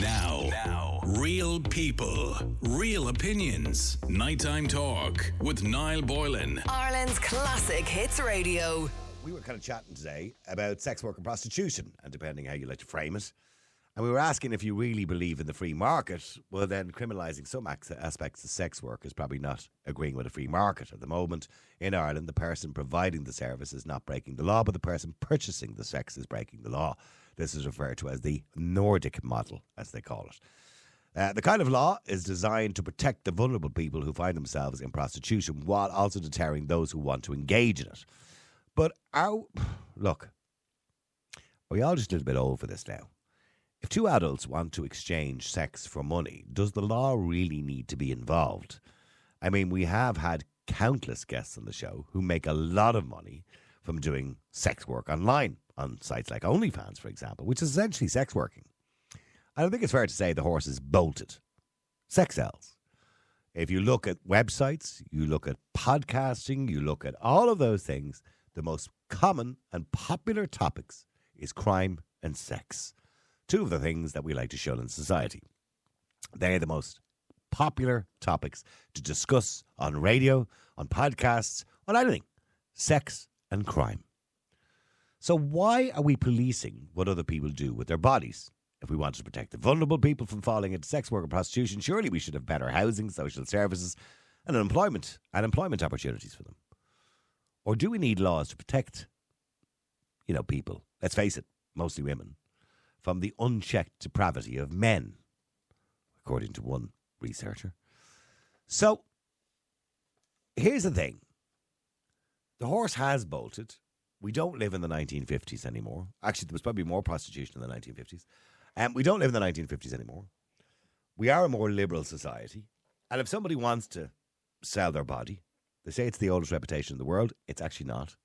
Now, now, real people, real opinions. Nighttime talk with Niall Boylan. Ireland's classic hits radio. We were kind of chatting today about sex work and prostitution, and depending how you like to frame it. And we were asking if you really believe in the free market, well, then criminalising some aspects of sex work is probably not agreeing with a free market. At the moment, in Ireland, the person providing the service is not breaking the law, but the person purchasing the sex is breaking the law. This is referred to as the Nordic model, as they call it. Uh, the kind of law is designed to protect the vulnerable people who find themselves in prostitution while also deterring those who want to engage in it. But our look, we all just a little bit old for this now? If two adults want to exchange sex for money, does the law really need to be involved? I mean, we have had countless guests on the show who make a lot of money from doing sex work online on sites like OnlyFans, for example, which is essentially sex working. I don't think it's fair to say the horse is bolted. Sex sells. If you look at websites, you look at podcasting, you look at all of those things, the most common and popular topics is crime and sex. Two of the things that we like to show in society. They're the most popular topics to discuss on radio, on podcasts, on anything sex and crime. So, why are we policing what other people do with their bodies? If we want to protect the vulnerable people from falling into sex work and prostitution, surely we should have better housing, social services, and employment and employment opportunities for them. Or do we need laws to protect, you know, people? Let's face it, mostly women, from the unchecked depravity of men, according to one researcher. So, here's the thing the horse has bolted. We don't live in the 1950s anymore. Actually, there was probably more prostitution in the 1950s. And um, we don't live in the 1950s anymore. We are a more liberal society. And if somebody wants to sell their body, they say it's the oldest reputation in the world. It's actually not.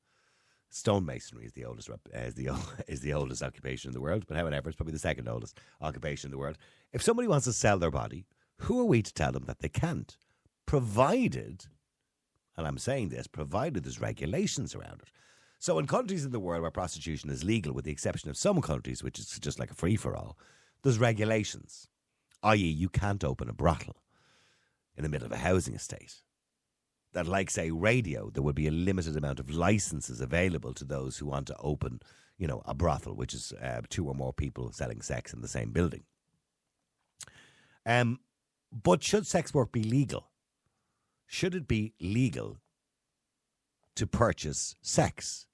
Stonemasonry is the oldest rep, uh, is the is the oldest occupation in the world, but however, it's probably the second oldest occupation in the world. If somebody wants to sell their body, who are we to tell them that they can't? Provided, and I'm saying this, provided there's regulations around it. So, in countries in the world where prostitution is legal, with the exception of some countries, which is just like a free for all, there's regulations. I.e., you can't open a brothel in the middle of a housing estate that, like, say, radio, there would be a limited amount of licenses available to those who want to open, you know, a brothel, which is uh, two or more people selling sex in the same building. Um, but should sex work be legal? Should it be legal to purchase sex?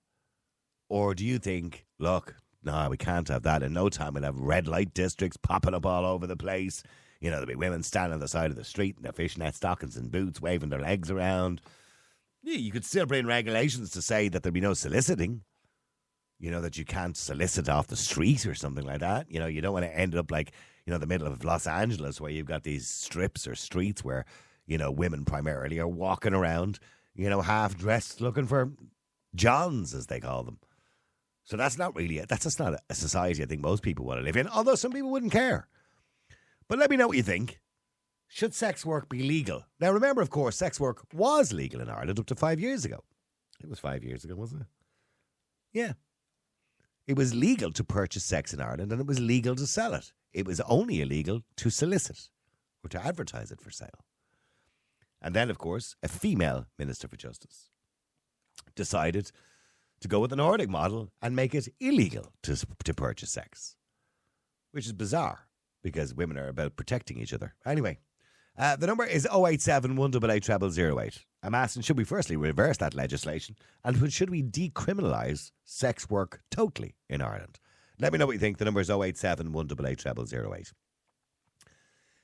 Or do you think, look, no, we can't have that. In no time, we'll have red light districts popping up all over the place. You know, there'll be women standing on the side of the street in their fishnet stockings and boots, waving their legs around. Yeah, you could still bring regulations to say that there'll be no soliciting. You know, that you can't solicit off the street or something like that. You know, you don't want to end up like, you know, the middle of Los Angeles where you've got these strips or streets where, you know, women primarily are walking around, you know, half dressed looking for Johns, as they call them. So that's not really it. That's just not a society I think most people want to live in, although some people wouldn't care. But let me know what you think. Should sex work be legal? Now, remember, of course, sex work was legal in Ireland up to five years ago. It was five years ago, wasn't it? Yeah. It was legal to purchase sex in Ireland and it was legal to sell it. It was only illegal to solicit or to advertise it for sale. And then, of course, a female Minister for Justice decided to go with the Nordic model and make it illegal to, to purchase sex, which is bizarre because women are about protecting each other. Anyway, uh, the number is 087 188 08. I'm asking, should we firstly reverse that legislation? And should we decriminalise sex work totally in Ireland? Let me know what you think. The number is 087 188 08.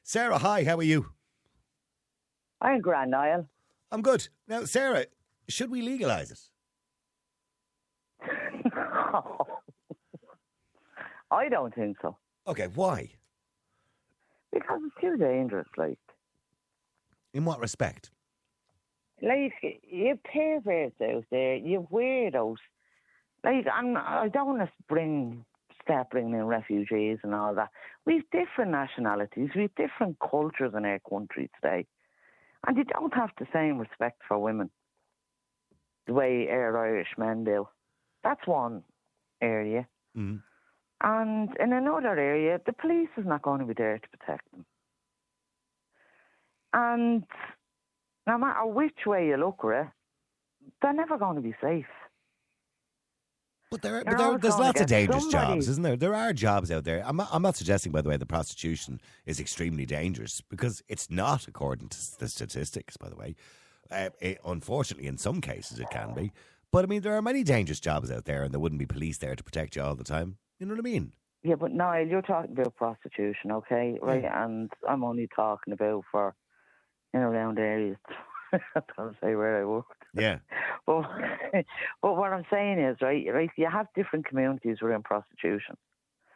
Sarah, hi, how are you? I'm grand, Niall. I'm good. Now, Sarah, should we legalise it? I don't think so. Okay, why? Because it's too dangerous, like. In what respect? Like, you perverts out there, you weirdos. Like, I'm, I don't want to bring, start bringing in refugees and all that. We've different nationalities, we've different cultures in our country today. And you don't have the same respect for women the way our Irish men do. That's one area. Mm. And in another area, the police is not going to be there to protect them. And no matter which way you look at it, they're never going to be safe. But there, but there, there's lots of dangerous somebody. jobs, isn't there? There are jobs out there. I'm not, I'm not suggesting, by the way, that prostitution is extremely dangerous because it's not, according to the statistics. By the way, uh, it, unfortunately, in some cases it can be. But I mean, there are many dangerous jobs out there, and there wouldn't be police there to protect you all the time. You know what I mean? Yeah, but Niall, you're talking about prostitution, okay? Right, and I'm only talking about for in around areas. I don't say where I work. Yeah. But, but what I'm saying is, right, right, you have different communities within prostitution.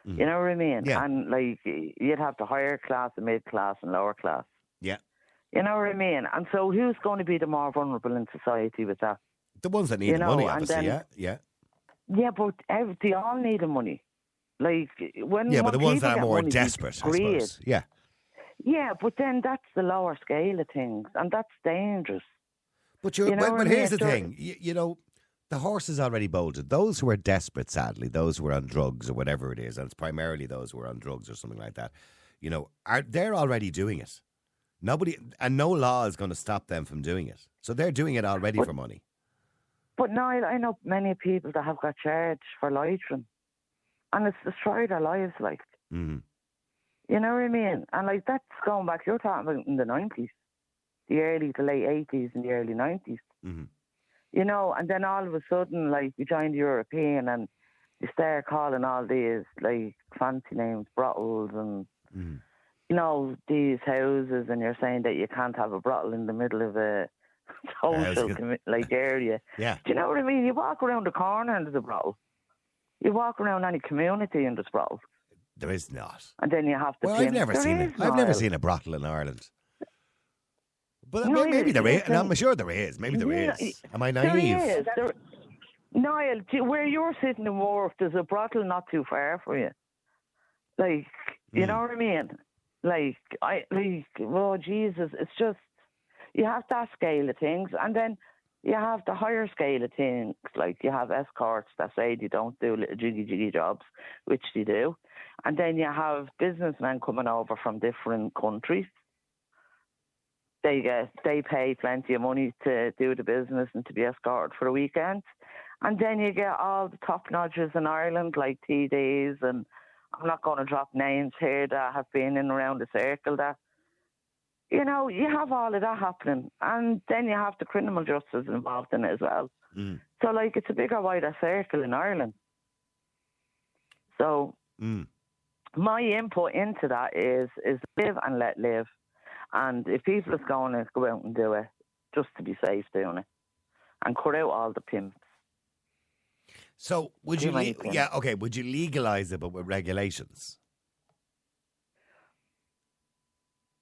You mm. know what I mean? Yeah. And like you'd have the higher class, the mid class, and lower class. Yeah. You know what I mean? And so, who's going to be the more vulnerable in society with that? The ones that need You the know, money, obviously. then- yeah. Yeah. Yeah, but ev- they all need the money. Like when Yeah, but the ones that are more desperate, I suppose. Yeah. Yeah, but then that's the lower scale of things, and that's dangerous. But you're, You know but, but here's the thing. You, you know, the horse is already bolted. Those who are desperate, sadly, those who are on drugs or whatever it is, and it's primarily those who are on drugs or something like that, you know, are they're already doing it. Nobody and no law is going to stop them from doing it. So they're doing it already But- for money. But Niall, I know many people that have got charged for loitering, and it's destroyed our lives. Like, hmm you know what I mean? And like that's going back. You're talking about in the nineties, the early to late eighties and the early nineties. hmm You know, and then all of a sudden, like you joined the European, and you start calling all these like fancy names, brothels, and hmm you know these houses, and you're saying that you can't have a brothel in the middle of a social good. commi- like area. Yeah. Do you know what I mean? You walk around the corner and there's a brothel. You walk around any community in there's brothel, There is not. and then you have to. Well, I've never There seen it. I've never seen a brothel in Ireland. But No, may- maybe there is. I'm sure there is. Maybe there Yeah, is. Am I naive? is. There, Niall, where you're sitting in the Wharf, there's a brothel not too far for you. Like, you Hmm. know what I mean? Like, I like, oh Jesus, it's just you have that scale of things, and then you have the higher scale of things. Like you have escorts that say they don't do little jiggy jiggy jobs, which they do, and then you have businessmen coming over from different countries. They get they pay plenty of money to do the business and to be escorted for a weekend. And then you get all the top notches in Ireland, like TDs, and I'm not going to drop names here that have been in around the circle. That you know, you have all of that happening, and then you have the criminal justice involved in it as well. Mm. So, like, it's a bigger, wider circle in Ireland. So, Mm. my input into that is is live and let live. And if people is going to go out and do it, just to be safe doing it, and cut out all the pimps. So would you? Le- yeah. Okay. Would you legalize it, but with regulations?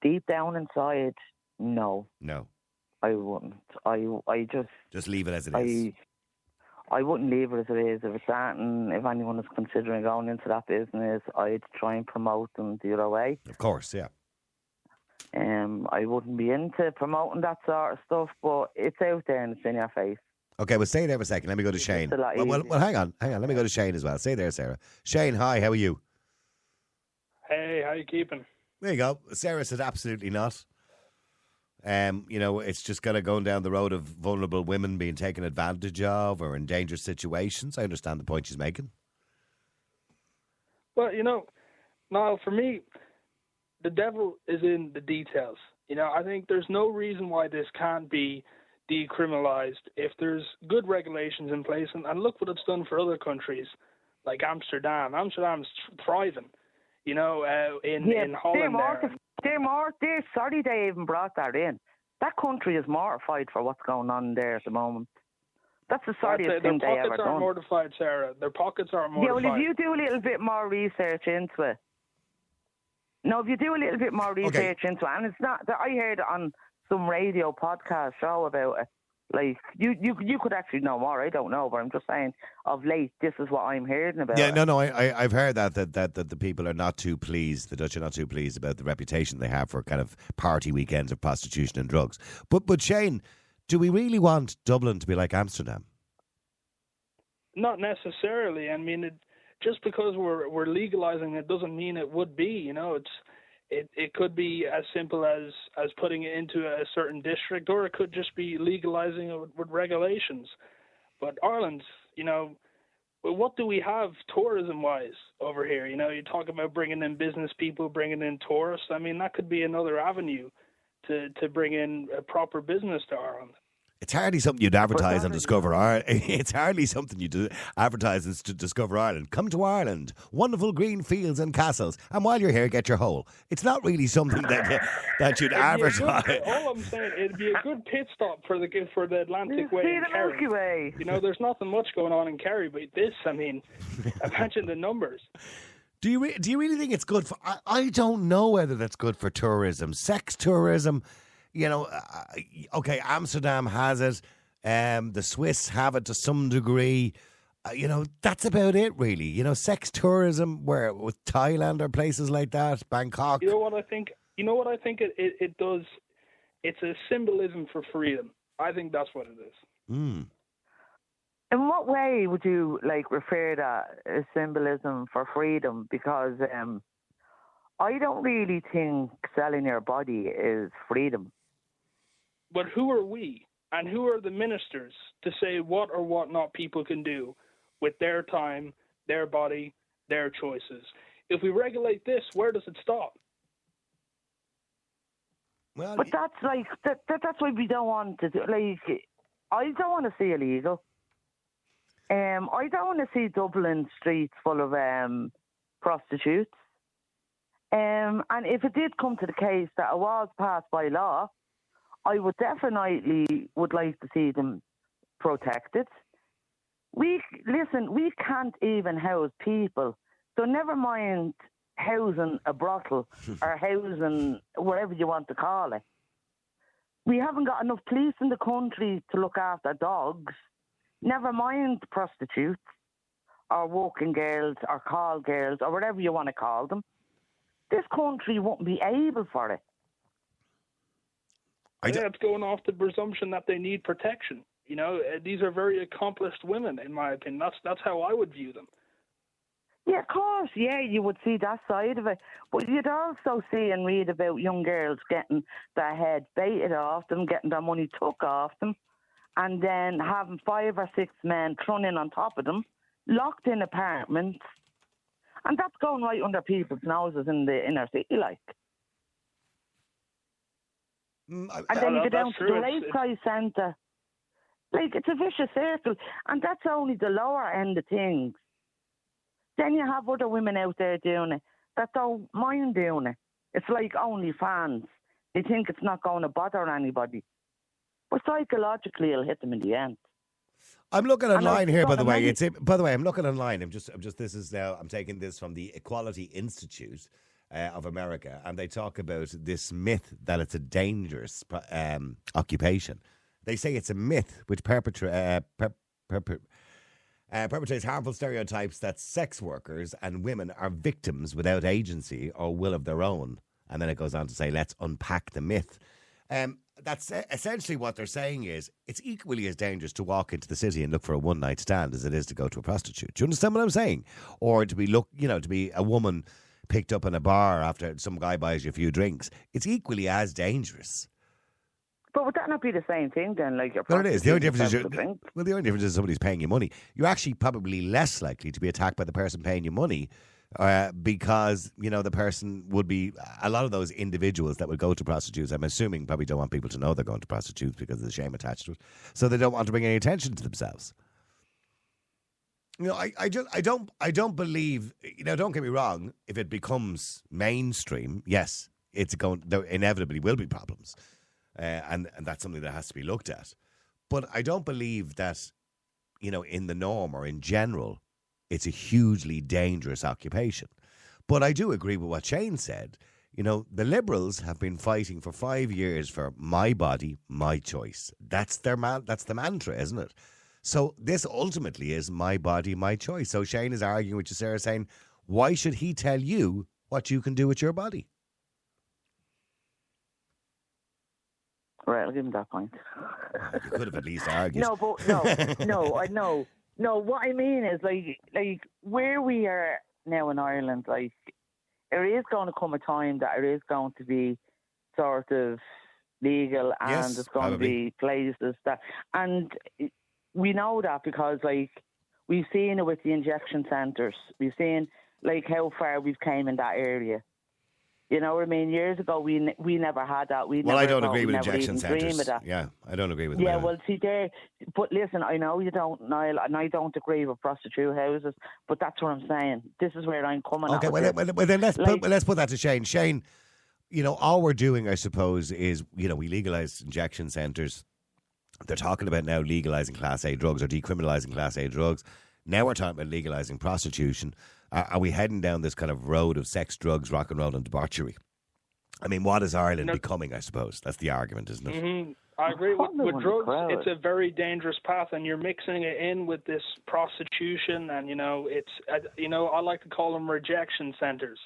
Deep down inside, no, No. I wouldn't. I I just Just leave it as it is. I I wouldn't leave it as it is. If it's that, and if anyone is considering going into that business, I'd try and promote them the other way. Of course. Yeah. Um, I wouldn't be into promoting that sort of stuff, but it's out there and it's in your face. Okay. Well, stay there for a second. Let me go to It's Shane. a lot Well, well, well, hang on. Hang on. Let me go to Shane as well. Stay there, Sarah. Shane, hi. How are you? Hey, how you keeping? There you go. Sarah said absolutely not. Um, you know, it's just kind of going down the road of vulnerable women being taken advantage of or in dangerous situations. I understand the point she's making. Well, you know, now for me, the devil is in the details. You know, I think there's no reason why this can't be decriminalized if there's good regulations in place. And, and look what it's done for other countries like Amsterdam. Amsterdam's thriving. You know, uh, in yeah, in they're, Holland there. mortif- they're. They're sorry they even brought that in. That country is mortified for what's going on there at the moment. That's the I'd sorriest say thing their they ever pockets aren't mortified, Sarah. Their pockets aren't Yeah, well, if you do a little bit more research into it, no, if you do a little bit more research into it, and it's not that I heard on some radio podcast show about it. Like you, you, you could actually know more. I don't know, but I'm just saying. Of late, this is what I'm hearing about. Yeah, no, no, I, I, I've heard that, that that that the people are not too pleased. The Dutch are not too pleased about the reputation they have for kind of party weekends of prostitution and drugs. But, but Shane, do we really want Dublin to be like Amsterdam? Not necessarily. I mean, it, just because we're we're legalizing it doesn't mean it would be. You know, it's it it could be as simple as as putting it into a certain district, or it could just be legalizing it with, with regulations. But Ireland, you know, what do we have tourism wise over here? You know, you talk about bringing in business people, bringing in tourists. I mean, that could be another avenue to to bring in a proper business to Ireland. It's hardly something you'd advertise on Discover Ireland. It's hardly something you do advertise to Discover Ireland. Come to Ireland, wonderful green fields and castles, and while you're here, get your hole. It's not really something that that you'd advertise. Good, all I'm saying, it'd be a good pit stop for the for the Atlantic Way. See the Milky Way. You know, there's nothing much going on in Kerry, but this, I mean, imagine the numbers. Do you re- do you really think it's good for? I, I don't know whether that's good for tourism, sex tourism you know, okay, Amsterdam has it. Um, the Swiss have it to some degree. Uh, you know, that's about it, really. You know, sex tourism, where with Thailand or places like that, Bangkok. You know what I think? You know what I think it, it, it does? It's a symbolism for freedom. I think that's what it is. Mm. In what way would you like refer that as symbolism for freedom? Because um, I don't really think selling your body is freedom. But who are we and who are the ministers to say what or what not people can do with their time, their body, their choices? If we regulate this, where does it stop? Well, but that's like that, that, That's why we don't want to do. Like, I don't want to see illegal. Um, I don't want to see Dublin streets full of um, prostitutes. Um, and if it did come to the case that it was passed by law, I would definitely would like to see them protected. We listen. We can't even house people, so never mind housing a brothel or housing whatever you want to call it. We haven't got enough police in the country to look after dogs. Never mind prostitutes or walking girls or call girls or whatever you want to call them. This country won't be able for it. I think that's going off the presumption that they need protection. You know, uh, these are very accomplished women, in my opinion. That's that's how I would view them. Yeah, of course. Yeah, you would see that side of it. But you'd also see and read about young girls getting their head baited off them, getting their money took off them, and then having five or six men thrown in on top of them, locked in apartments. And that's going right under people's noses in the inner city, like. Mm, and then you go down to the Lakeside Centre. Like, it's a vicious circle. And that's only the lower end of things. Then you have other women out there doing it that don't mind doing it. It's like OnlyFans. They think it's not going to bother anybody. But psychologically, it'll hit them in the end. I'm looking online here, by the way. It's by the way, I'm looking online. I'm just, I'm just. This is now. I'm taking this from the Equality Institute uh, of America, and they talk about this myth that it's a dangerous um, occupation. They say it's a myth which perpetra- uh, per- per- uh, perpetrates harmful stereotypes that sex workers and women are victims without agency or will of their own. And then it goes on to say, let's unpack the myth. Um, that's essentially what they're saying is it's equally as dangerous to walk into the city and look for a one night stand as it is to go to a prostitute. Do you understand what I'm saying? Or to be look, you know, to be a woman picked up in a bar after some guy buys you a few drinks, it's equally as dangerous. But would that not be the same thing then? Like, well, it is. The only difference is, well, the only difference is somebody's paying you money. You're actually probably less likely to be attacked by the person paying you money. Uh, because you know the person would be a lot of those individuals that would go to prostitutes. I'm assuming probably don't want people to know they're going to prostitutes because of the shame attached to it, so they don't want to bring any attention to themselves you know, I, I just I don't I don't believe you know, don't get me wrong, if it becomes mainstream, yes, it's going there inevitably will be problems. Uh, and, and that's something that has to be looked at. But I don't believe that, you know, in the norm or in general, it's a hugely dangerous occupation. But I do agree with what Shane said. You know, the Liberals have been fighting for five years for my body, my choice. That's their man. That's the mantra, isn't it? So this ultimately is my body, my choice. So Shane is arguing with you, Sarah, saying, why should he tell you what you can do with your body? Right, I'll give him that point. you could have at least argued. No, but no, no, I know. No, what I mean is like like where we are now in Ireland, like there is going to come a time that it is going to be sort of legal and Yes, there's going probably. to be places that and we know that because like we've seen it with the injection centres. We've seen like how far we've came in that area. You know what I mean? Years ago, we ne- we never had that. We Well, never I don't agree with injection centres. that. Yeah, I don't agree with Yeah, them. well, see there, but listen, I know you don't, Niall, and I don't agree with prostitute houses, but that's what I'm saying. This is where I'm coming. Okay, well, then, well, well, then let's Like- put, let's put that to Shane. Shane, you know, all we're doing, I suppose, is you know we legalize injection centres. They're talking about now legalizing Class A drugs or decriminalizing Class A drugs. Now we're talking about legalizing prostitution. Are, are we heading down this kind of road of sex, drugs, rock and roll, and debauchery? I mean, what is Ireland No. becoming? I suppose that's the argument, isn't it? hmm I agree with, with one of the drugs. crowd. It's a very dangerous path, and you're mixing it in with this prostitution, and you know, it's uh, you know, I like to call them rejection centers.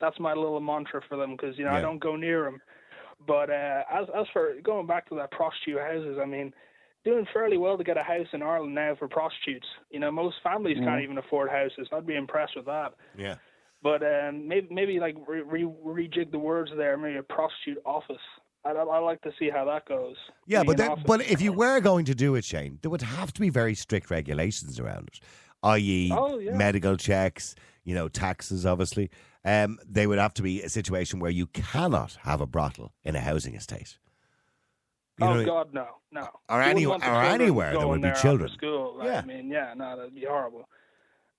That's my little mantra for them because you know Yeah. I don't go near them. But uh, as as for going back to that prostitute houses, I mean, doing fairly well to get a house in Ireland now for prostitutes. You know, most families can't even afford houses. I'd be impressed with that. Yeah. But um, maybe maybe like re- re- rejig the words there. Maybe a prostitute office. I I like to see how that goes. Yeah, but office. but if you were going to do it, Shane, there would have to be very strict regulations around it, i.e., Oh, yeah. medical checks, you know, taxes. Obviously, um, they would have to be a situation where you cannot have a brothel in a housing estate. You oh what God, no, no. Or any- or anywhere there going would be children. School. Like, Yeah. I mean, yeah, no, that'd be horrible.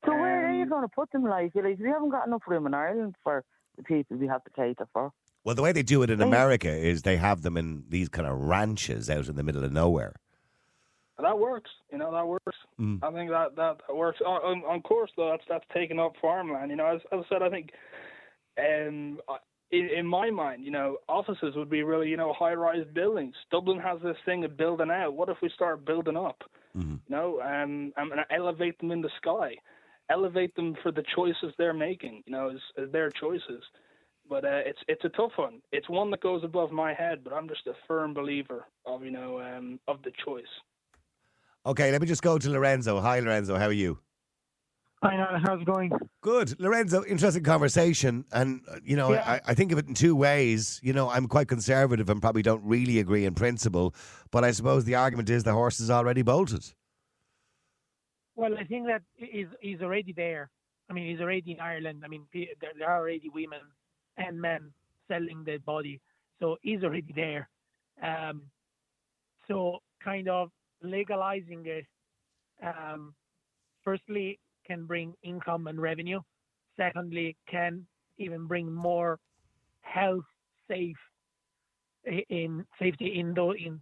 So where are you Um, going to put them? Like, like we haven't got enough room in Ireland for the people we have to cater for. Well, the way they do it in America is they have them in these kind of ranches out in the middle of nowhere. That works. You know, that works. Mm. I think that that, that works. On, on, course, though, that's that's taking up farmland. You know, as, as I said, I think, um, in, in my mind, you know, offices would be really, you know, high-rise buildings. Dublin has this thing of building out. What if we start building up? Mhm. You know, um, and and elevate them in the sky, elevate them for the choices they're making. You know, as, as their choices. But uh, it's it's a tough one. It's one that goes above my head. But I'm just a firm believer of you know um, of the choice. Okay, let me just go to Lorenzo. Hi, Lorenzo. How are you? Hi, Niall. How's it going? Good. Lorenzo, interesting conversation. And, uh, you know, Yeah. I, I think of it in two ways. You know, I'm quite conservative and probably don't really agree in principle, but I suppose the argument is the horse is already bolted. Well, I think that he's, he's already there. I mean, he's already in Ireland. I mean, there, there are already women and men selling their body. So he's already there. Um, so kind of legalizing it, um, firstly, can bring income and revenue. Secondly, can even bring more health, safe, in safety in the, in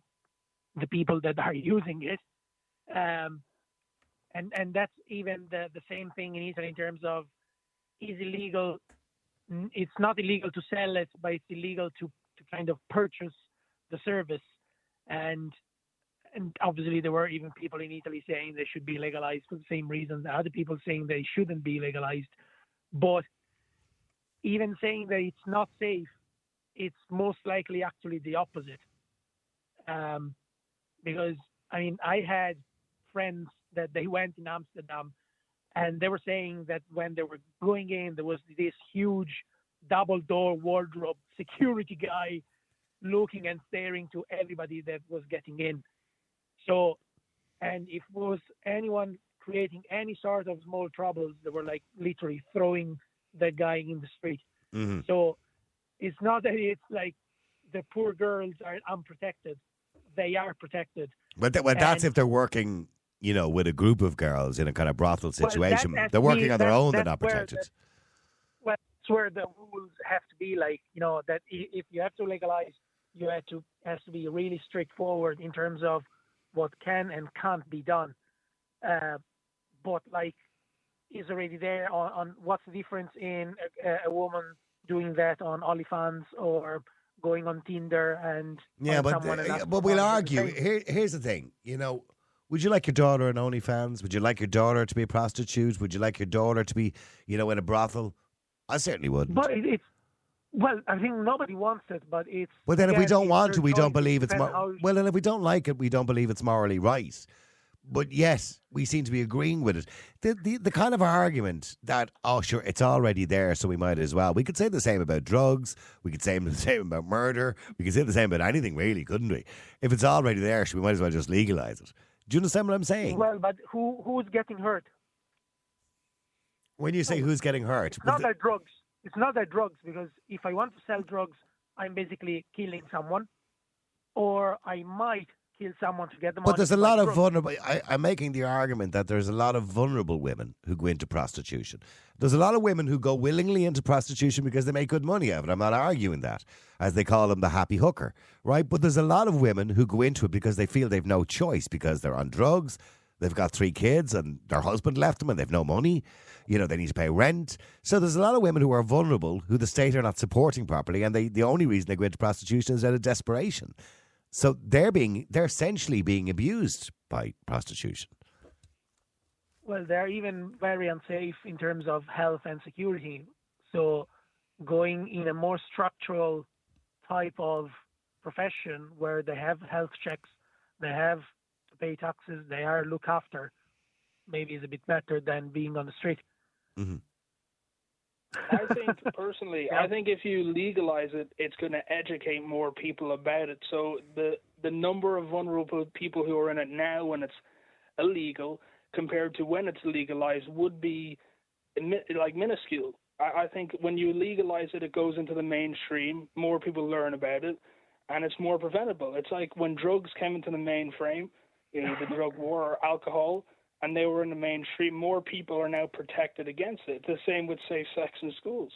the people that are using it. Um, and and that's even the the same thing in Italy in terms of is illegal. It's not illegal to sell it, but it's illegal to to kind of purchase the service. And and obviously there were even people in Italy saying they should be legalized for the same reasons. Other people saying they shouldn't be legalized. But even saying that it's not safe, it's most likely actually the opposite. Um, because I mean, I had friends that they went in Amsterdam, and they were saying that when they were going in, there was this huge double door wardrobe security guy looking and staring to everybody that was getting in. So, and if was anyone creating any sort of small troubles, they were like literally throwing that guy in the street. Mm-hmm. So it's not that it's like the poor girls are unprotected. They are protected. But, th- well, that's And- if they're working, you know, with a group of girls in a kind of brothel Well, that- situation. that's they're working me- on their own, they're not protected. the- Well, that's where the rules have to be like, you know, that if you have to legalize, you have to has to be really straightforward in terms of what can and can't be done. Uh, but like, is already there on, on what's the difference in a, a woman doing that on OnlyFans or going on Tinder and Yeah, but uh, but we'll argue. Here, here's the thing. You know, would you like your daughter in OnlyFans? Would you like your daughter to be a prostitute? Would you like your daughter to be, you know, in a brothel? I certainly wouldn't. But it, it's well, I think nobody wants it, but it's. Well, then if we don't want to, we don't believe it's mor- well. Then if we don't like it, we don't believe it's morally right. but yes, we seem to be agreeing with it. The, the the kind of argument that oh sure it's already there, so we might as well. We could say the same about drugs. We could say the same about murder. We could say the same about anything, really, couldn't we? If it's already there, so we might as well just legalize it. Do you understand what I'm saying? Well, but who who's getting hurt? when you say who's getting hurt, It's not that drugs. It's not that drugs because if I want to sell drugs, I'm basically killing someone, or I might kill someone to get the money. But there's a lot of drugs. vulnerable. I, I'm making the argument that there's a lot of vulnerable women who go into prostitution. There's a lot of women who go willingly into prostitution because they make good money out of it. I'm not arguing that, as they call them, the happy hooker, right? But there's a lot of women who go into it because they feel they've no choice because they're on drugs, they've got three kids, and their husband left them, and they've no money. You know, they need to pay rent. So there's a lot of women who are vulnerable, who the state are not supporting properly, and they the only reason they go into prostitution is out of desperation. So they're being they're essentially being abused by prostitution. Well, they're even very unsafe in terms of health and security. So, going in a more structural type of profession where they have health checks, they have to pay taxes, they are looked after, maybe is a bit better than being on the street. Mm-hmm. I think personally, I think if you legalize it, it's going to educate more people about it. So the the number of vulnerable people who are in it now when it's illegal compared to when it's legalized would be like minuscule. I, I think when you legalize it, it goes into the mainstream. More people learn about it, and it's more preventable. It's like when drugs came into the mainframe, know, the drug war or alcohol, and they were in the mainstream. More people are now protected against it. The same with safe sex in schools.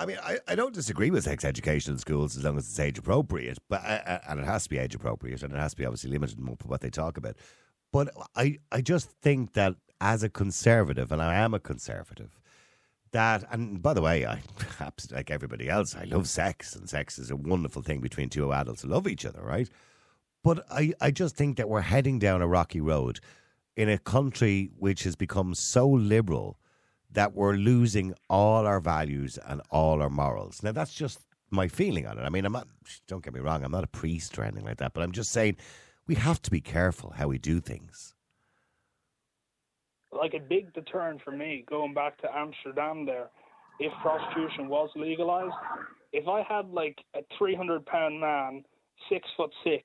I mean, I, I don't disagree with sex education in schools as long as it's age appropriate, but uh, uh, and it has to be age appropriate, and it has to be obviously limited in what they talk about. But I I just think that as a conservative, and I am a conservative, that and by the way, I perhaps like everybody else, I love sex, and sex is a wonderful thing between two adults who love each other, right? But I, I just think that we're heading down a rocky road in a country which has become so liberal that we're losing all our values and all our morals. Now, that's just my feeling on it. I mean, I'm not, don't get me wrong, I'm not a priest or anything like that, but I'm just saying we have to be careful how we do things. Like a big deterrent for me, going back to Amsterdam there, if prostitution was legalized, if I had like a 300 pound man, six foot six,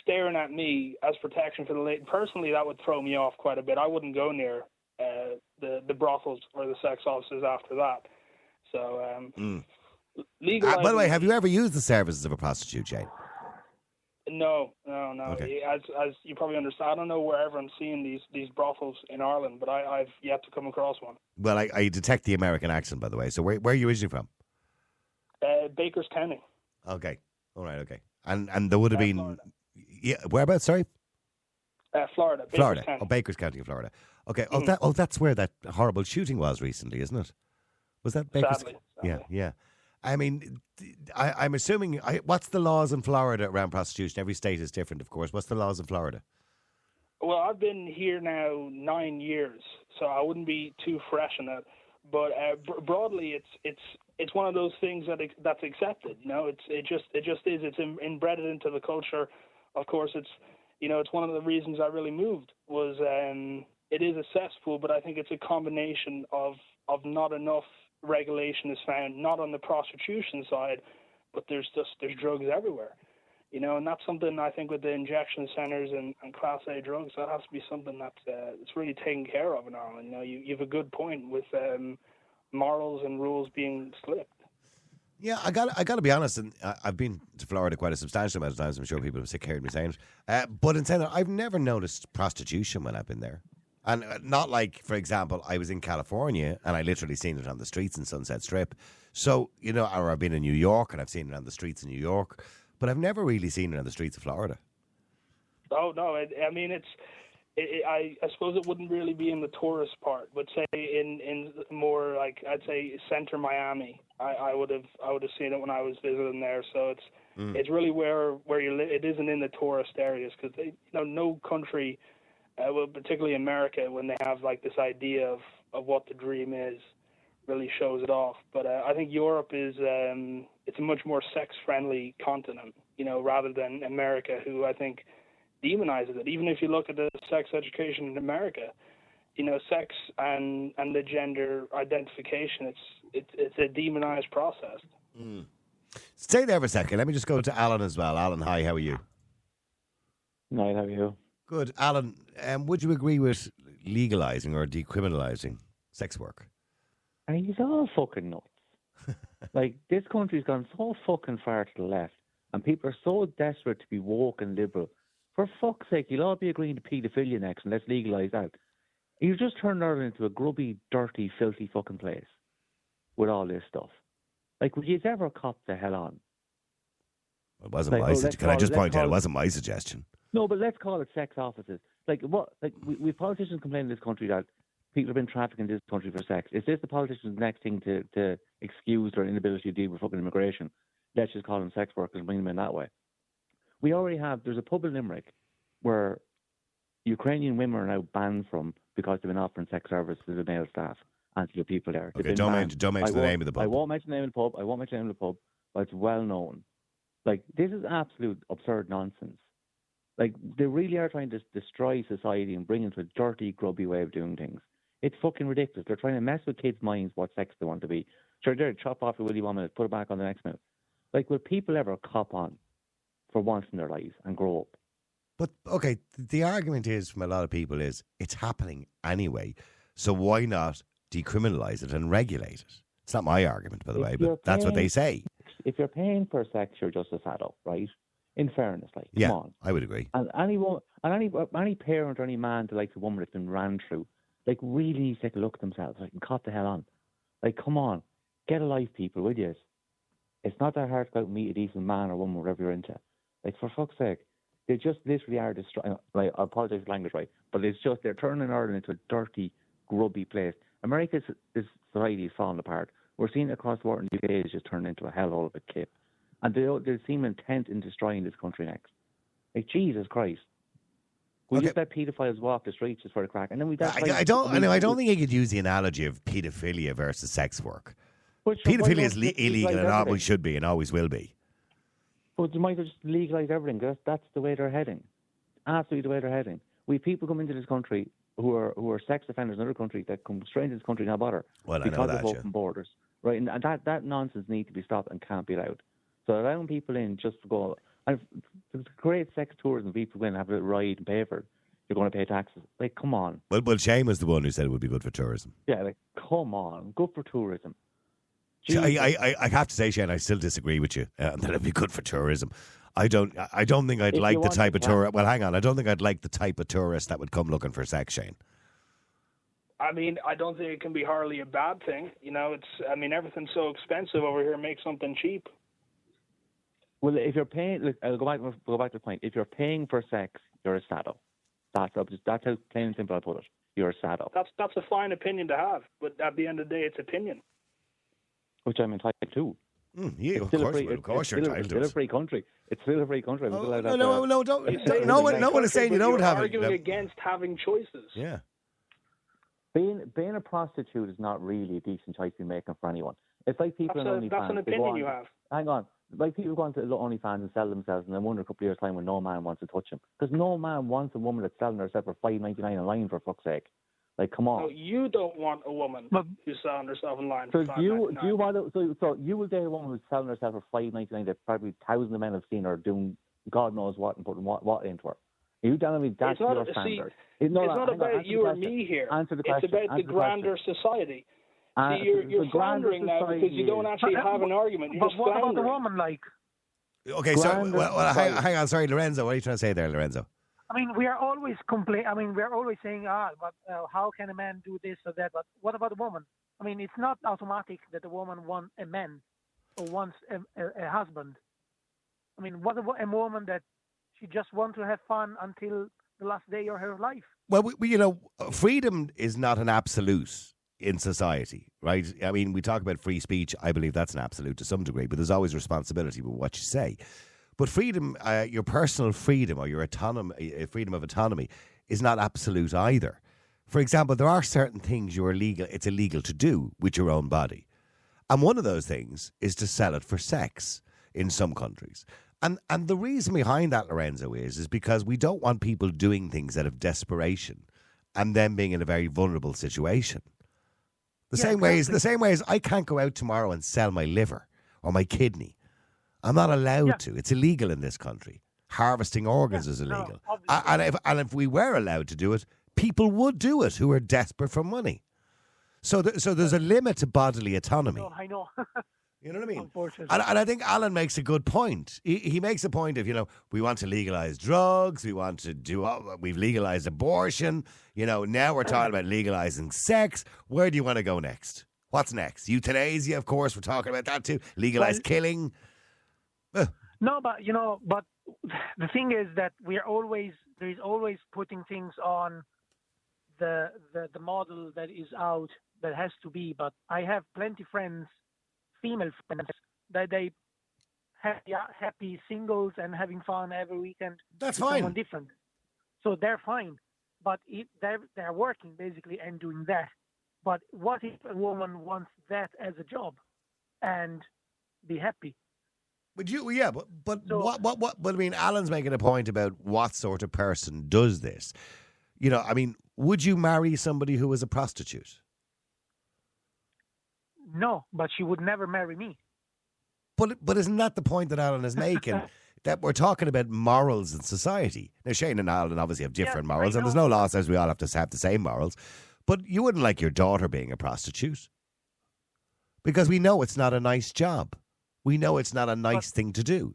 staring at me as protection for the lady, personally, that would throw me off quite a bit. I wouldn't go near uh, the, the brothels or the sex offices after that. So, um, Uh, legalizing. by the way, have you ever used the services of a prostitute, Jane? No, no, no. Okay. As as you probably understand, I don't know where everyone's seeing these these brothels in Ireland, but I, I've yet to come across one. Well, I, I detect the American accent, by the way. So where, where are you originally from? Uh, Baker's County, Okay. All right, okay. And and there would have Uh, been. Yeah, whereabouts? Sorry? uh, Florida. Baker's Florida. County. Oh, Baker's County, Florida. Okay. Oh, Mhm. that, oh, that's where that horrible shooting was recently, isn't it? Was that Baker's? Sadly, Yeah, sadly. yeah. I mean, I, am assuming. I, what's the laws in Florida around prostitution? Every state is different, of course. What's the laws in Florida? Well, I've been here now nine years, so I wouldn't be too fresh in it. But uh, br- broadly, it's it's it's one of those things that ex- that's accepted. You know, it's it just it just is. It's in, inbred into the culture. Of course, it's you know it's one of the reasons I really moved was um, it is a cesspool, but I think it's a combination of of not enough regulation is found, not on the prostitution side, but there's just there's drugs everywhere you know, and that's something I think with the injection centers and, and class A drugs, that has to be something that's uh, it's really taken care of in Ireland. You know, you, you have a good point with um, morals and rules being slipped. Yeah, I got I got to be honest, and I- I've been to Florida quite a substantial amount of times. I'm sure people have sick heard me saying it, uh, but in saying that, I've never noticed prostitution when I've been there, and uh, not like, for example, I was in California and I literally seen it on the streets in Sunset Strip. So you know, or I've been in New York and I've seen it on the streets in New York, but I've never really seen it on the streets of Florida. Oh no, it, I mean it's. It, it, I, I suppose it wouldn't really be in the tourist part, but say in in more like I'd say center Miami, I, I would have I would have seen it when I was visiting there. So it's it's really where where you li- it isn't in the tourist areas because you know no country, uh, well particularly America when they have like this idea of of what the dream is, really shows it off. But uh, I think Europe is um, it's a much more sex friendly continent, you know, rather than America, who I think demonizes it. Even if you look at the sex education in America, you know, sex and and the gender identification, it's it's it's a demonized process. Stay there for a second. Let me just go to Alan as well. Alan, hi, how are you? Night, how are you? Good. Alan, um, would you agree with legalising or decriminalising sex work? And he's all fucking nuts. like, this country's gone so fucking far to the left, and people are so desperate to be woke and liberal. For fuck's sake, you'll all be agreeing to paedophilia next, and let's legalise that. You've just turned Ireland into a grubby, dirty, filthy fucking place with all this stuff. Like, would you ever cop the hell on? It wasn't Like, my oh, suggestion. Can I just point out it call- wasn't my suggestion? No, but let's call it sex offices. Like what? Like we, we politicians complain in this country that people have been trafficking in this country for sex. Is this the politicians' next thing to, to excuse their inability to deal with fucking immigration? Let's just call them sex workers and bring them in that way. We already have. There's a pub in Limerick where Ukrainian women are now banned from because they've been offering sex services to the male staff and to the people there. Okay, don't mention- don't mention I the name of the pub. I won't mention the name of the pub. I won't mention the name of the pub, but it's well known. Like this is absolute absurd nonsense. Like they really are trying to destroy society and bring it to a dirty, grubby way of doing things. It's fucking ridiculous. They're trying to mess with kids' minds what sex they want to be. Sure, they're chop off your willy one minute, put it back on the next minute. Like, will people ever cop on for once in their lives and grow up? But okay, the argument is from a lot of people is it's happening anyway. So why not decriminalise it and regulate it? It's not my argument, by the If way, but that's what they say. If you're paying for sex, you're just a sado, right? In fairness, like, Yeah, come on. I would agree. And any and any any parent or any man that likes a woman that's been ran through, like really needs to take a look at themselves, like and cop the hell on. Like, come on, get a life, people, will you? It's not that hard to go meet a decent man or woman, whatever you're into. Like, for fuck's sake, they just literally are destroying. Like, I apologize for language, right? But it's just they're turning Ireland into a dirty, grubby place. America's this society is falling apart. We're seeing across the world, and the UK is just turned into a hellhole of a kip. And they they seem intent in destroying this country next. Like Jesus Christ. We Okay. just let paedophiles walk the streets just for the crack, and then we. I, like- I don't. I know. I don't think you could use the analogy of paedophilia versus sex work. But Paedophilia is le- illegal and always should be and always will be. But you might just legalise everything. That's, that's the way they're heading. Absolutely the way they're heading. We people come into this country who are who are sex offenders in other countries that come straight into this country and not bother Well, I know because that, of yeah. open borders, right? And that that nonsense needs to be stopped and can't be allowed. So allowing people in just to go and great sex tourism. People go in and have a ride and pay for it. You're going to pay taxes. Like, come on. Well, well, Shane was the one who said it would be good for tourism. Yeah, like, come on. Good for tourism. I, I, I, I have to say, Shane, I still disagree with you uh, that it'd be good for tourism. I don't. I don't think I'd If like the type of plan- tourist. Well, hang on. I don't think I'd like the type of tourist that would come looking for sex, Shane. I mean, I don't think it can be hardly a bad thing. You know, it's. I mean, everything's so expensive over here. Make something cheap. Well, if you're paying, look, I'll go back, go back to the point. If you're paying for sex, you're a sado. That's up- that's how plain and simple I put it. You're a sado, That's that's a fine opinion to have, but at the end of the day, it's opinion. which I'm entitled to. Mm, yeah, It's of still a course, free, well, of course, it's you're still, entitled it's to still a free country. It's still a free country. Oh, still allowed no, have no, that. no, don't. You say No one, a no one is saying you but don't you're have it. arguing against having choices. Yeah. Being being a prostitute is not really a decent choice to be making for anyone. It's like people That's, in a, OnlyFans. that's an opinion on- you have. Hang on. Like people go on to OnlyFans and sell themselves, and then wonder a couple of years' time when no man wants to touch them. Because no man wants a woman that's selling herself for five ninety nine online for fuck's sake. Like, come on. No, you don't want a woman But- who's selling herself in line So do you do you $5.99. want to, so so you will date a woman who's selling herself for five ninety nine that probably thousands of men have seen her doing God knows what and putting what, what into her. Are you telling me that's It's not- your see. It's It- no, no, not hang on, about you or me here. Answer the question. It's about the Answer the grander society. Uh, See, you're, the you're floundering now because you don't actually But, have an argument. You're But just what about the woman? Like, Okay, so well, well, hang, hang on. Sorry, Lorenzo. What are you trying to say there, Lorenzo? I mean, we are always complain. I mean, we are always saying, ah, but uh, how can a man do this or that? But what about a woman? I mean, it's not automatic that a woman wants a man or wants a, a, a husband. I mean, what about a woman that she just wants to have fun until the last day of her life? Well, we, we, you know, freedom is not an absolute in society, right? I mean, we talk about free speech. I believe that's an absolute to some degree, but there's always responsibility with what you say. But freedom, uh, your personal freedom or your autonomy, uh, freedom of autonomy, is not absolute either. For example, there are certain things you are legal. It's illegal to do with your own body, and one of those things is to sell it for sex in some countries. And and the reason behind that, Lorenzo, is is because we don't want people doing things out of desperation and then being in a very vulnerable situation. The Yeah, same way as the same way as I can't go out tomorrow and sell my liver or my kidney. I'm not allowed Yeah. to. It's illegal in this country. Harvesting organs Yeah, is illegal. A- and if and if we were allowed to do it, people would do it who are desperate for money. So th- so there's a limit to bodily autonomy. No, I know. You know what I mean? Unfortunately. And, and I think Alan makes a good point. He, he makes a point of, you know, we want to legalize drugs. We want to do, all- we've legalized abortion. You know, now we're talking about legalizing sex. Where do you want to go next? What's next? Euthanasia, of course, we're talking about that too. Legalize Well- killing. No, but you know, but the thing is that we are always there is always putting things on the the the model that is out that has to be. But I have plenty friends, female friends, that they happy happy singles and having fun every weekend. That's with Someone fine. different, so they're fine. But if they're they're working basically and doing that. But what if a woman wants that as a job, and be happy? But you, yeah, but, but So- what, what, what, but I mean, Alan's making a point about what sort of person does this. You know, I mean, would you marry somebody who was a prostitute? No, but she would never marry me. But but isn't that the point that Alan is making? that we're talking about morals in society. Now Shane and Alan obviously have different I morals, and there's no law says we all have to have the same morals. But you wouldn't like your daughter being a prostitute. Because we know it's not a nice job. We know it's not a nice thing to do.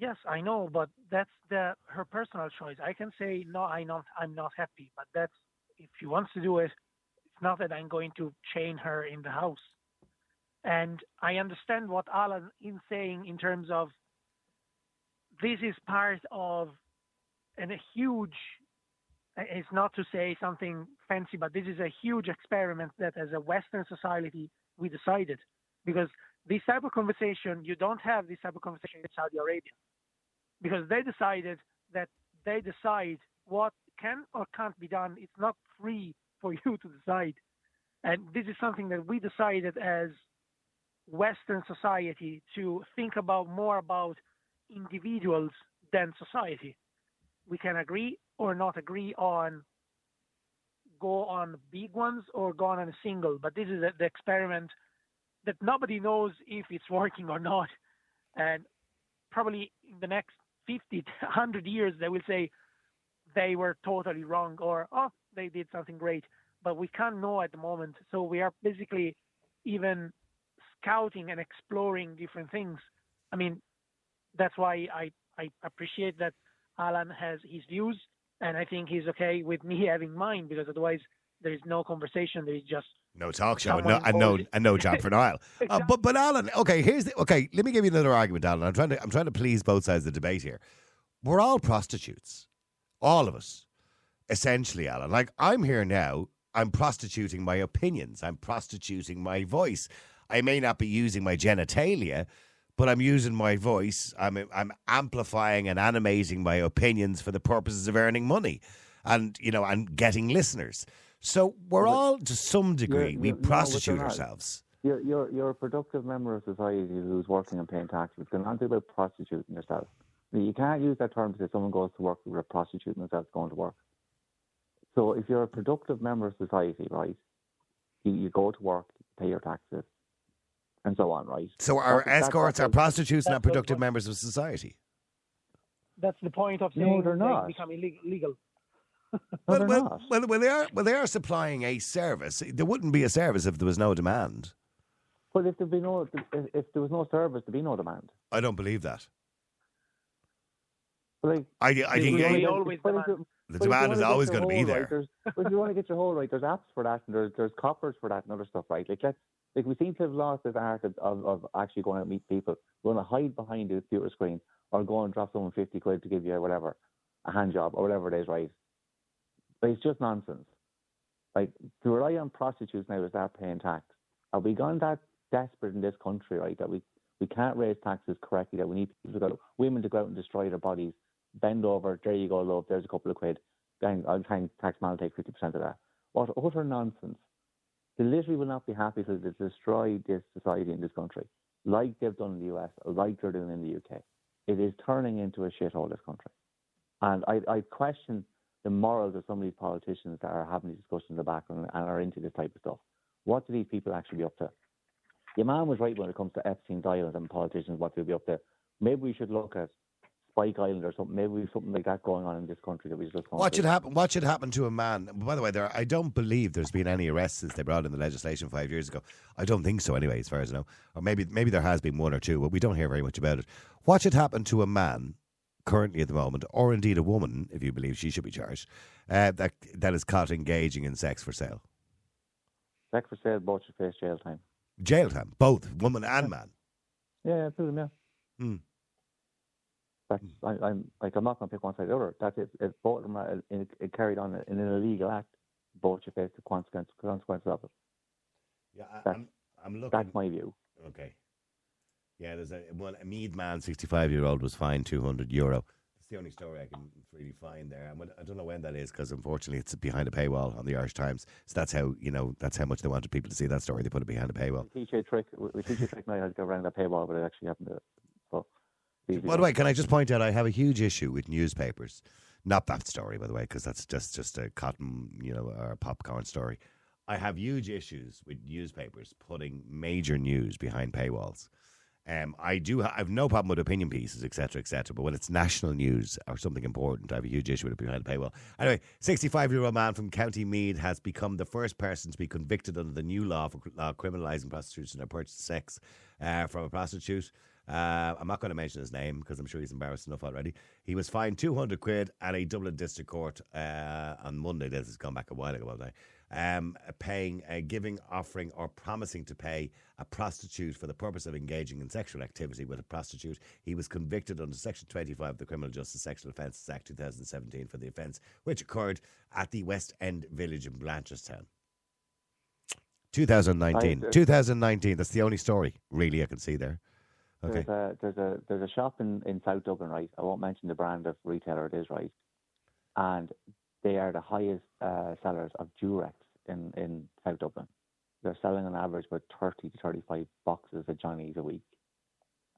Yes, I know, but that's the her personal choice. I can say no, I not I'm not happy, but that's if she wants to do it. It's not that I'm going to chain her in the house. And I understand what Alan is saying in terms of this is part of and a huge. It's not to say something fancy, but this is a huge experiment that, as a Western society, we decided because this type of conversation you don't have this type of conversation in Saudi Arabia because they decided that they decide what can or can't be done. It's not free for you to decide. And this is something that we decided as Western society to think about more about individuals than society. We can agree or not agree on go on big ones or go on a single, but this is the experiment that nobody knows if it's working or not. And probably in the next 50, 100 years, they will say they were totally wrong or, oh, they did something great. But we can't know at the moment. So we are basically even scouting and exploring different things. I mean, that's why I, I appreciate that Alan has his views. And I think he's okay with me having mine because otherwise there is no conversation. There is just No talk show, and no, Someone and no, calls it- and no job for Niall. Uh, but but Alan, okay, here's the okay. Let me give you another argument, Alan. I'm trying to I'm trying to please both sides of the debate here. We're all prostitutes, all of us, essentially, Alan. Like I'm here now. I'm prostituting my opinions. I'm prostituting my voice. I may not be using my genitalia, but I'm using my voice. I'm I'm amplifying and animating my opinions for the purposes of earning money, and you know, and getting listeners. So we're But all, to some degree, you're- we no, but prostitute you're ourselves. You're, you're, you're a productive member of society who's working and paying taxes. It's not to be about prostituting yourself. You can't use that term to say someone goes to work who are prostituting themselves going to work. So if you're a productive member of society, right, you, you go to work, pay your taxes, and so on, right? So our That- that- escorts that's are prostitutes, not productive members of society. that's the point of No, saying they're they not. become illegal. Legal. No, well, they're well, not. well, well, they are. Well, they are supplying a service. There wouldn't be a service if there was no demand. Well, if there be no, if, if there was no service, there'd be no demand. I don't believe that. Like, I, I We think only always but demand. the but if you demand is always going to be hole right, there. but if you want to get your whole right, there's apps for that, and there's there's coppers for that, and other stuff, right? Like let's like we seem to have lost this art of, of, of actually going out and meet people. We want to hide behind a computer screen or go and drop someone fifty quid to give you whatever a hand job or whatever it is, right? But it's just nonsense. Like to rely on prostitutes now to start paying tax. Have we gone that desperate in this country, right? That we we can't raise taxes correctly. That we need people to go, women to go out and destroy their bodies, bend over. There you go, love. There's a couple of quid. Then I'll try and tax man take fifty percent of that. What utter nonsense! They literally will not be happy to destroy this society in this country. like they've done in the US, like they're doing in the UK. It is turning into a shithole, this country. And I, I question the morals of some of these politicians that are having these discussions in the background and are into this type of stuff. What do these people actually be up to? Your man was right when it comes to Epstein's Island and politicians, what they'll be up to. Maybe we should look at Spike Island or something. Maybe something like that going on in this country that we just What should happen? What should happen to a man? By the way, there I don't believe there's been any arrests since they brought in the legislation five years ago. I don't think so, anyway, as far as I know. Or maybe maybe there has been one or two, but we don't hear very much about it. What should happen to a man currently at the moment, or indeed a woman, if you believe she should be charged, uh, that that is caught engaging in sex for sale? Sex for sale, both should face jail time. Jail time, both woman and man. Yeah, yeah, two of them, yeah. Hmm. That's, I, I'm like I'm not going to pick one side or the other. That's it. If both of them are in, in, carried on in an illegal act, both should face the consequence, consequences of it. Yeah, I, That's- I'm, I'm looking. That's my view. Okay. Yeah, there's a one a Meath man, sixty five year old, was fined two hundred euro. It's the only story I can really find there. And I don't know when that is because unfortunately it's behind a paywall on the Irish Times. So that's how you know that's how much they wanted people to see that story. They put it behind a paywall. We teach you a trick. We we teach you a trick now how to go around that paywall, but it actually happened uh, to. So, it's By the way, can I just point out I have a huge issue with newspapers. Not that story, by the way, because that's just just a cotton, you know, or popcorn story. I have huge issues with newspapers putting major news behind paywalls. Um, I do. I have no problem with opinion pieces, etc., etc. But when it's national news or something important, I have a huge issue with it behind the paywall. Anyway, sixty-five-year-old man from County Meath has become the first person to be convicted under the new law for law criminalising prostitution or purchase sex uh, from a prostitute. Uh, I'm not going to mention his name because I'm sure he's embarrassed enough already. He was fined 200 quid at a Dublin District Court uh, on Monday. This has gone back a while ago, it? Um, paying, uh, giving, offering, or promising to pay a prostitute for the purpose of engaging in sexual activity with a prostitute. He was convicted under Section 25 of the Criminal Justice Sexual Offences Act 2017 for the offence, which occurred at the West End Village in Blanchardstown. 2019. I- 2019. That's the only story, really, I can see there. Okay. There's a there's a there's a shop in, in South Dublin, right? I won't mention the brand of retailer it is, right? And they are the highest uh, sellers of Durex in, in South Dublin. They're selling on average about thirty to thirty five boxes of Johnny's a week.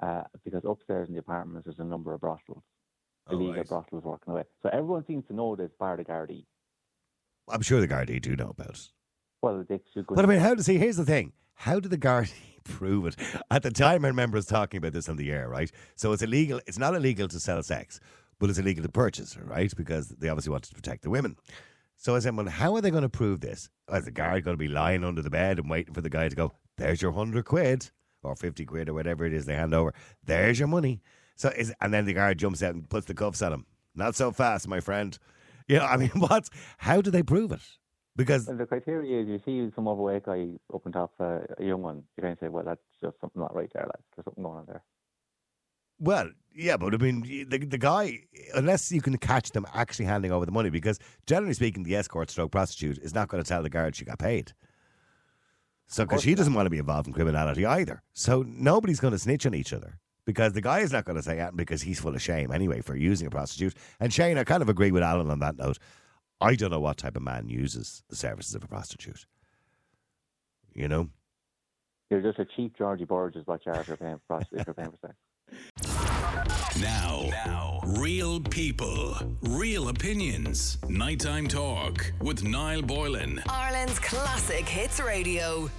Uh, because upstairs in the apartments there's a number of brothels, Oh, illegal right. brothels working away. So everyone seems to know this bar the Gardaí. I'm sure the Gardaí do know about it. Well, they should go. But I mean, how to see? Here's the thing: how did the Gardaí prove it? At the time, I remember us talking about this on the air, right? So it's illegal. It's not illegal to sell sex, but it's illegal to purchase, right? Because they obviously wanted to protect the women. So I said, well, how are they going to prove this? Is the guard going to be lying under the bed and waiting for the guy to go? There's your hundred quid or fifty quid or whatever it is they hand over. There's your money. So is and then the guard jumps out and puts the cuffs on him. Not so fast, my friend. You know, I mean, what's how do they prove it? Because the criteria is you see some overweight guy up on top of a young one, you can say, well, that's just something not right there. Like, there's something going on there. Well, yeah, but I mean, the, the guy, unless you can catch them actually handing over the money, because generally speaking, the escort stroke prostitute is not going to tell the guard she got paid. So, because she doesn't want to be involved in criminality either. So, nobody's going to snitch on each other because the guy is not going to say anything because he's full of shame anyway for using a prostitute. And Shane, I kind of agree with Alan on that note. I don't know what type of man uses the services of a prostitute. You know? You're just a cheap Georgie Burge is what you are if you're paying for prostitutes, if you're paying for sex. Now, now, real people, real opinions. Nighttime talk with Niall Boylan. Ireland's classic hits radio.